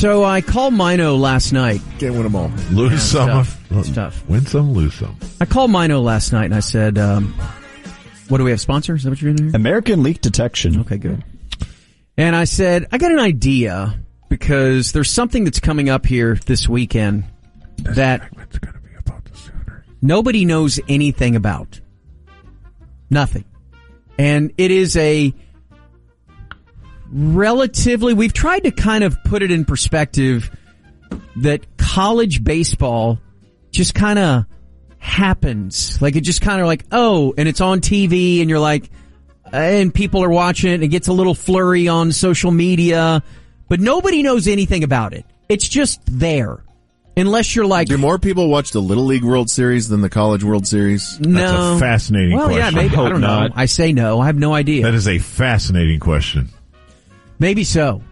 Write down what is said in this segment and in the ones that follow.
So I called Mino last night. Can't win them all. Lose Yeah, some, tough. It's tough. win some, lose some. I called Mino last night and I said, um, "What do we have sponsors? Is that what you're doing here?" American Leak Detection. Okay, good. And I said, I got an idea because there's something that's coming up here this weekend that going to be about the Sooners. nobody knows anything about. Nothing. And it is a relatively, we've tried to kind of put it in perspective that college baseball just kind of happens. Like it just kind of like, oh, and it's on TV and you're like, and people are watching it and it gets a little flurry on social media, but nobody knows anything about it. It's just there. Unless you're like, Do more people watch the Little League World Series than the College World Series? no. a fascinating well, yeah, maybe. I Hope don't know. not. I say no. I have no idea. That is a fascinating question. Maybe so.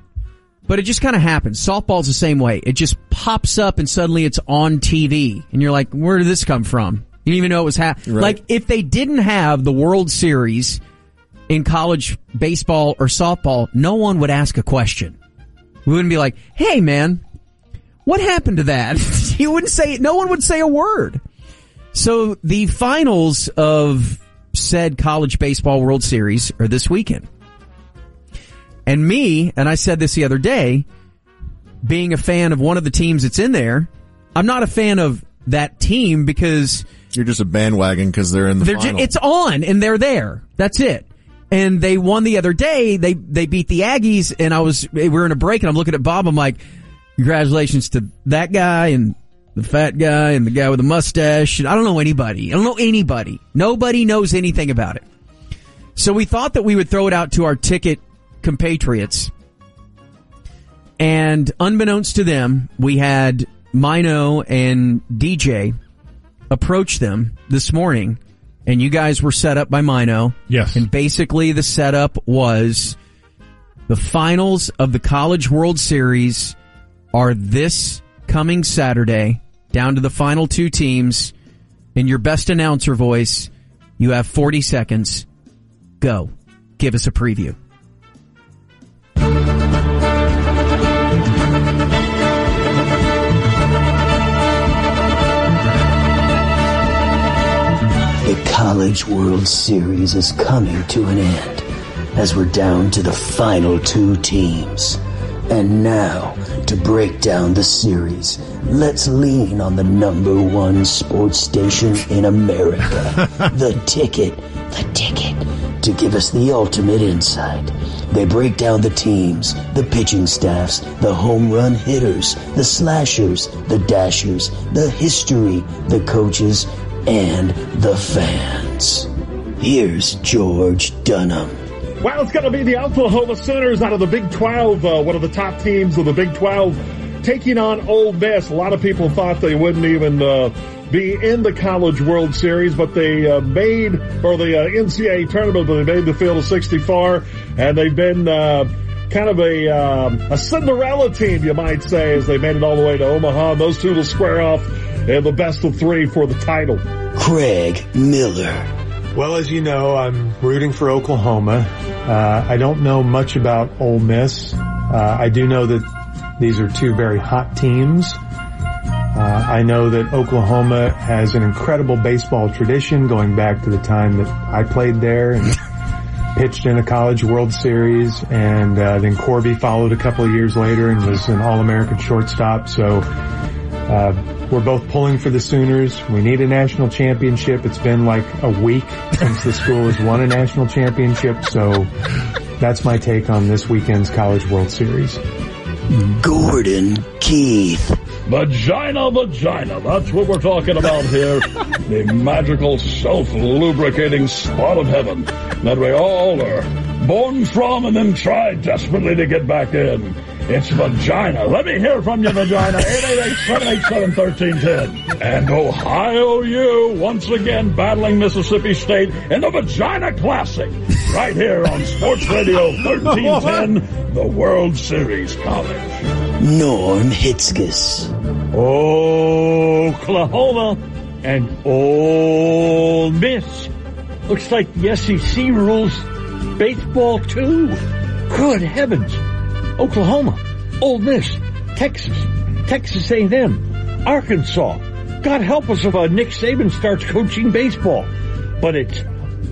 But it just kind of happens. Softball's the same way. It just pops up and suddenly it's on TV. And you're like, where did this come from? You didn't even know it was happening. Right. Like, if they didn't have the World Series in college baseball or softball, no one would ask a question. We wouldn't be like, hey man, what happened to that? you wouldn't say, no one would say a word. So the finals of said college baseball World Series are this weekend. And me, and I said this the other day, being a fan of one of the teams that's in there, I'm not a fan of that team because You're just a bandwagon because they're in the they're it's on and they're there. That's it. And they won the other day. They they beat the Aggies, and I was we were in a break, and I'm looking at Bob. I'm like, congratulations to that guy and the fat guy and the guy with the mustache. And I don't know anybody. I don't know anybody. Nobody knows anything about it. So we thought that we would throw it out to our ticket compatriots. And unbeknownst to them, we had Mino and DJ approach them this morning, and you guys were set up by Mino. Yes. And basically, the setup was the finals of the College World Series are this coming Saturday, down to the final two teams. In your best announcer voice, you have 40 seconds. Go. Give us a preview. College World Series is coming to an end as we're down to the final two teams. And now, to break down the series, let's lean on the number one sports station in America, The Ticket. The Ticket. To give us the ultimate insight. They break down the teams, the pitching staffs, the home run hitters, the slashers, the dashers, the history, the coaches, and the fans. Here's George Dunham. Well, it's going to be the Oklahoma Sooners out of the Big 12, uh, one of the top teams of the Big 12, taking on Ole Miss. A lot of people thought they wouldn't even uh, be in the College World Series, but they uh, made, or the uh, NCAA tournament, but they made the field of 64, and they've been uh, kind of a, um, a Cinderella team, you might say, as they made it all the way to Omaha. Those two will square off in the best of three for the title. Craig Miller. Well, as you know, I'm rooting for Oklahoma. Uh, I don't know much about Ole Miss. Uh, I do know that these are two very hot teams. Uh, I know that Oklahoma has an incredible baseball tradition going back to the time that I played there and pitched in a college World Series. And uh, then Corby followed a couple of years later and was an All-American shortstop. So uh, we're both pulling for the Sooners. We need a national championship. It's been like a week since the school has won a national championship. So that's my take on this weekend's College World Series. Gordon Keith. Vagina, vagina. That's what we're talking about here. the magical self-lubricating spot of heaven that we all are born from and then try desperately to get back in. It's vagina. Let me hear from you, vagina. 888-787-1310. And Ohio U once again battling Mississippi State in the Vagina Classic. Right here on Sports Radio 1310, the World Series College. Norm Hitzges. Oklahoma and Ole Miss. Looks like the SEC rules baseball too. Good heavens. Oklahoma, Ole Miss, Texas, Texas A&M, Arkansas. God help us if uh, Nick Saban starts coaching baseball. But it's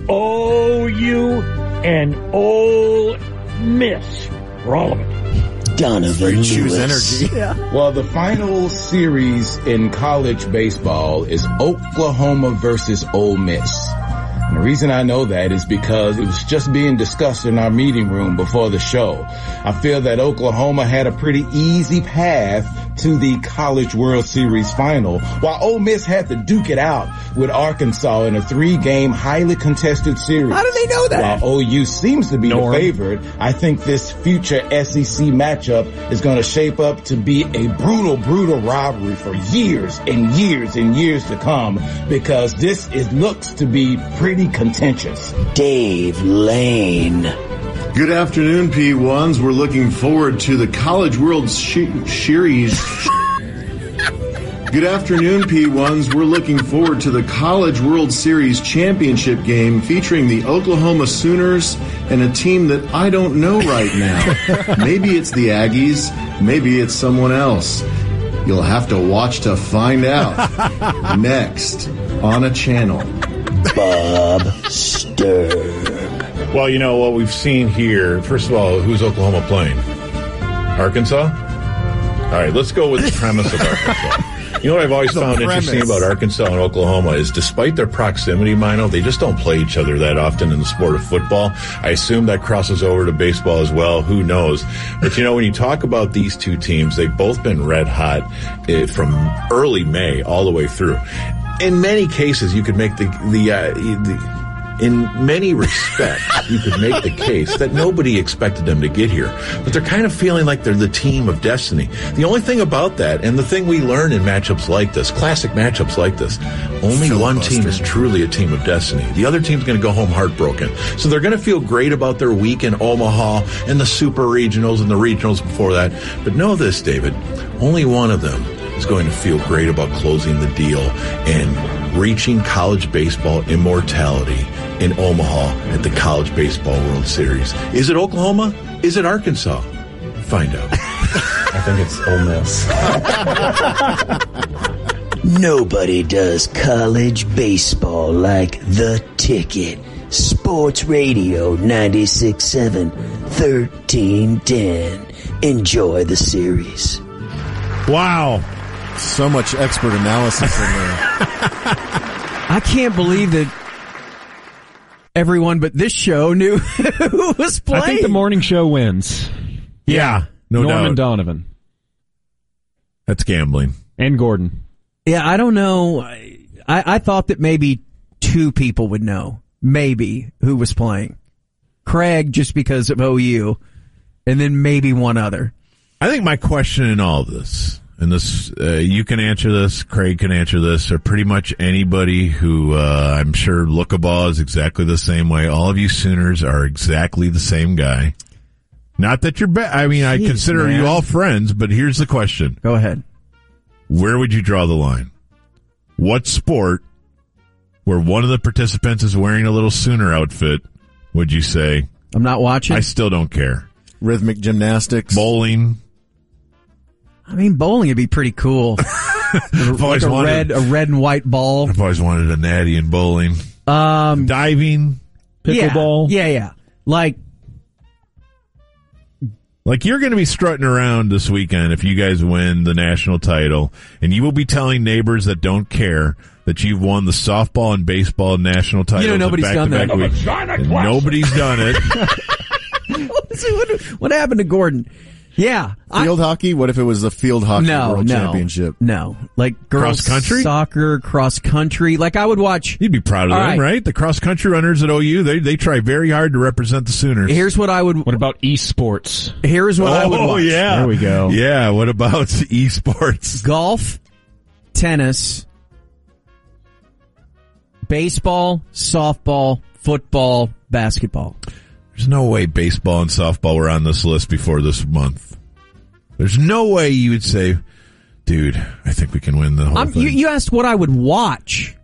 OU and Ole Miss for all of it. Donovan Choose Lewis. energy. Well, the final series in college baseball is Oklahoma versus Ole Miss. The reason I know that is because it was just being discussed in our meeting room before the show. I feel that Oklahoma had a pretty easy path to the College World Series final, while Ole Miss had to duke it out with Arkansas in a three-game, highly contested series. How do they know that? While OU seems to be Norm. the favorite, I think this future SEC matchup is going to shape up to be a brutal, brutal rivalry for years and years and years to come because this is looks to be pretty contentious. Dave Lane. Good afternoon, P1s. We're looking forward to the College World Series. Good afternoon, P1s. We're looking forward to the College World Series championship game featuring the Oklahoma Sooners and a team that I don't know right now. maybe it's the Aggies, maybe it's someone else. You'll have to watch to find out. Next on a channel. Bob Sturm. Well, you know what we've seen here. First of all, who's Oklahoma playing? Arkansas. All right, let's go with the premise of Arkansas. You know what I've always The found interesting about Arkansas and Oklahoma is despite their proximity, Mino, they just don't play each other that often in the sport of football. I assume that crosses over to baseball as well. Who knows? But you know, when you talk about these two teams, they've both been red hot eh, from early May all the way through. In many cases, you could make the the, uh, the in many respects, you could make the case that nobody expected them to get here. But they're kind of feeling like they're the team of destiny. The only thing about that, and the thing we learn in matchups like this, classic matchups like this, only one team is truly a team of destiny. The other team's going to go home heartbroken. So they're going to feel great about their week in Omaha and the super regionals and the regionals before that. But know this, David, only one of them is going to feel great about closing the deal and reaching college baseball immortality in Omaha at the College Baseball World Series. Is it Oklahoma? Is it Arkansas? Find out. I think it's Ole Miss. Nobody does college baseball like the ticket. Sports Radio 96.7, 1310. Enjoy the series. Wow. So much expert analysis in there. I can't believe that everyone but this show knew who was playing. I think the morning show wins. Yeah. No Norman doubt. Donovan That's gambling. and Gordon. Yeah, I don't know. I, I thought that maybe two people would know, maybe, who was playing. Craig, just because of OU, and then maybe one other. I think my question in all of this, and this, uh, you can answer this, Craig can answer this, or pretty much anybody who, uh, I'm sure Lookabaugh is exactly the same way. All of you Sooners are exactly the same guy. Not that you're bad. I mean, I consider man. you all friends, but here's the question. Go ahead. Where would you draw the line? What sport where one of the participants is wearing a little Sooner outfit would you say, I'm not watching. I I, still don't care? Rhythmic gymnastics. Bowling? Mean, bowling would be pretty cool. like a wanted- red, a red and white ball. I've always wanted a natty in bowling. Um, Diving? Pickleball. Yeah, yeah, yeah. Like, Like you're going to be strutting around this weekend if you guys win the national title, and you will be telling neighbors that don't care that you've won the softball and baseball national titles. nobody's done that. back-to-back weeks. Vagina And classic. Nobody's done it. what, what happened to Gordon? Yeah, I- Field hockey? What if it was the field hockey no, world no, championship? no. Like girls Cross country? soccer, cross country. Like I would watch. You'd be proud of them, right. right? The cross country runners at OU, they they try very hard to represent the Sooners. Here's what I would. What about esports? Here's what I would oh yeah, There we go. Yeah, what about esports? golf, tennis, baseball, softball, football, basketball. There's no way baseball and softball were on this list before this month. There's no way you would say, dude, I think we can win the whole I'm, thing. you, you asked what I would watch.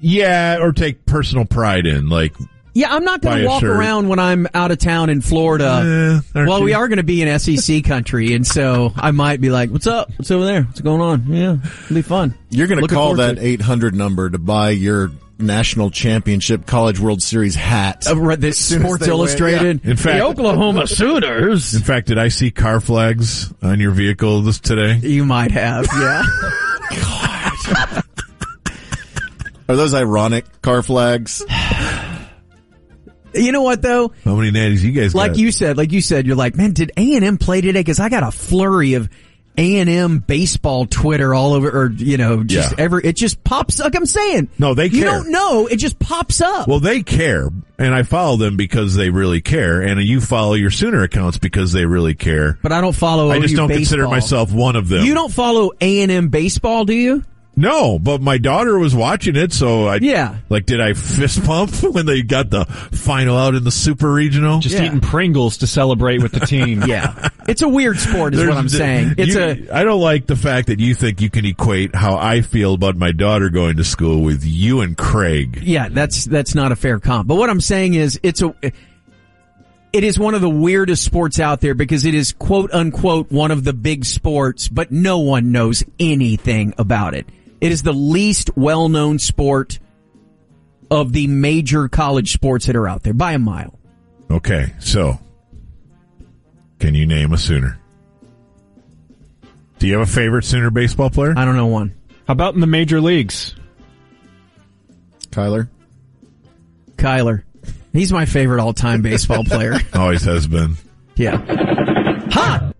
yeah, or take personal pride in. Like, Yeah, I'm not going to walk around when I'm out of town in Florida. Eh, well, you? we are going to be in SEC country, and so I might be like, "What's up? What's over there? What's going on? Yeah, it'll be fun." You're going to call that 800 number to buy your national championship college World Series hat. Uh, right, the Sports Illustrated. In fact- the Oklahoma Sooners. In fact, did I see car flags on your vehicle this today? You might have, yeah. God. Are those ironic car flags? you know what though? How many natties you guys Like got? you said, like you said, you're like, man, did A and M play today? Because I got a flurry of A and M baseball Twitter all over, or you know, just Yeah. every. It just pops. Like I'm saying, No, they care. You don't know. It just pops up. Well, they care, and I follow them because they really care, and you follow your Sooner accounts because they really care. but I don't follow. I just don't consider myself one of them. You don't follow A and M baseball, do you? No, but my daughter was watching it, so I Yeah. Like, did I fist pump when they got the final out in the Super Regional? Just Yeah. eating Pringles to celebrate with the team. Yeah, it's a weird sport, is what I'm saying. It's you- a I don't like the fact that you think you can equate how I feel about my daughter going to school with you and Craig. yeah. That's that's not a fair comp. But what I'm saying is, it's a. It is one of the weirdest sports out there because it is quote unquote one of the big sports, but no one knows anything about it. It is the least well known sport of the major college sports that are out there by a mile. Okay, so can you name a Sooner? Do you have a favorite Sooner baseball player? I don't know one. How about in the major leagues? Kyler? Kyler. He's my favorite all time baseball player. Always has been. Yeah. Ha!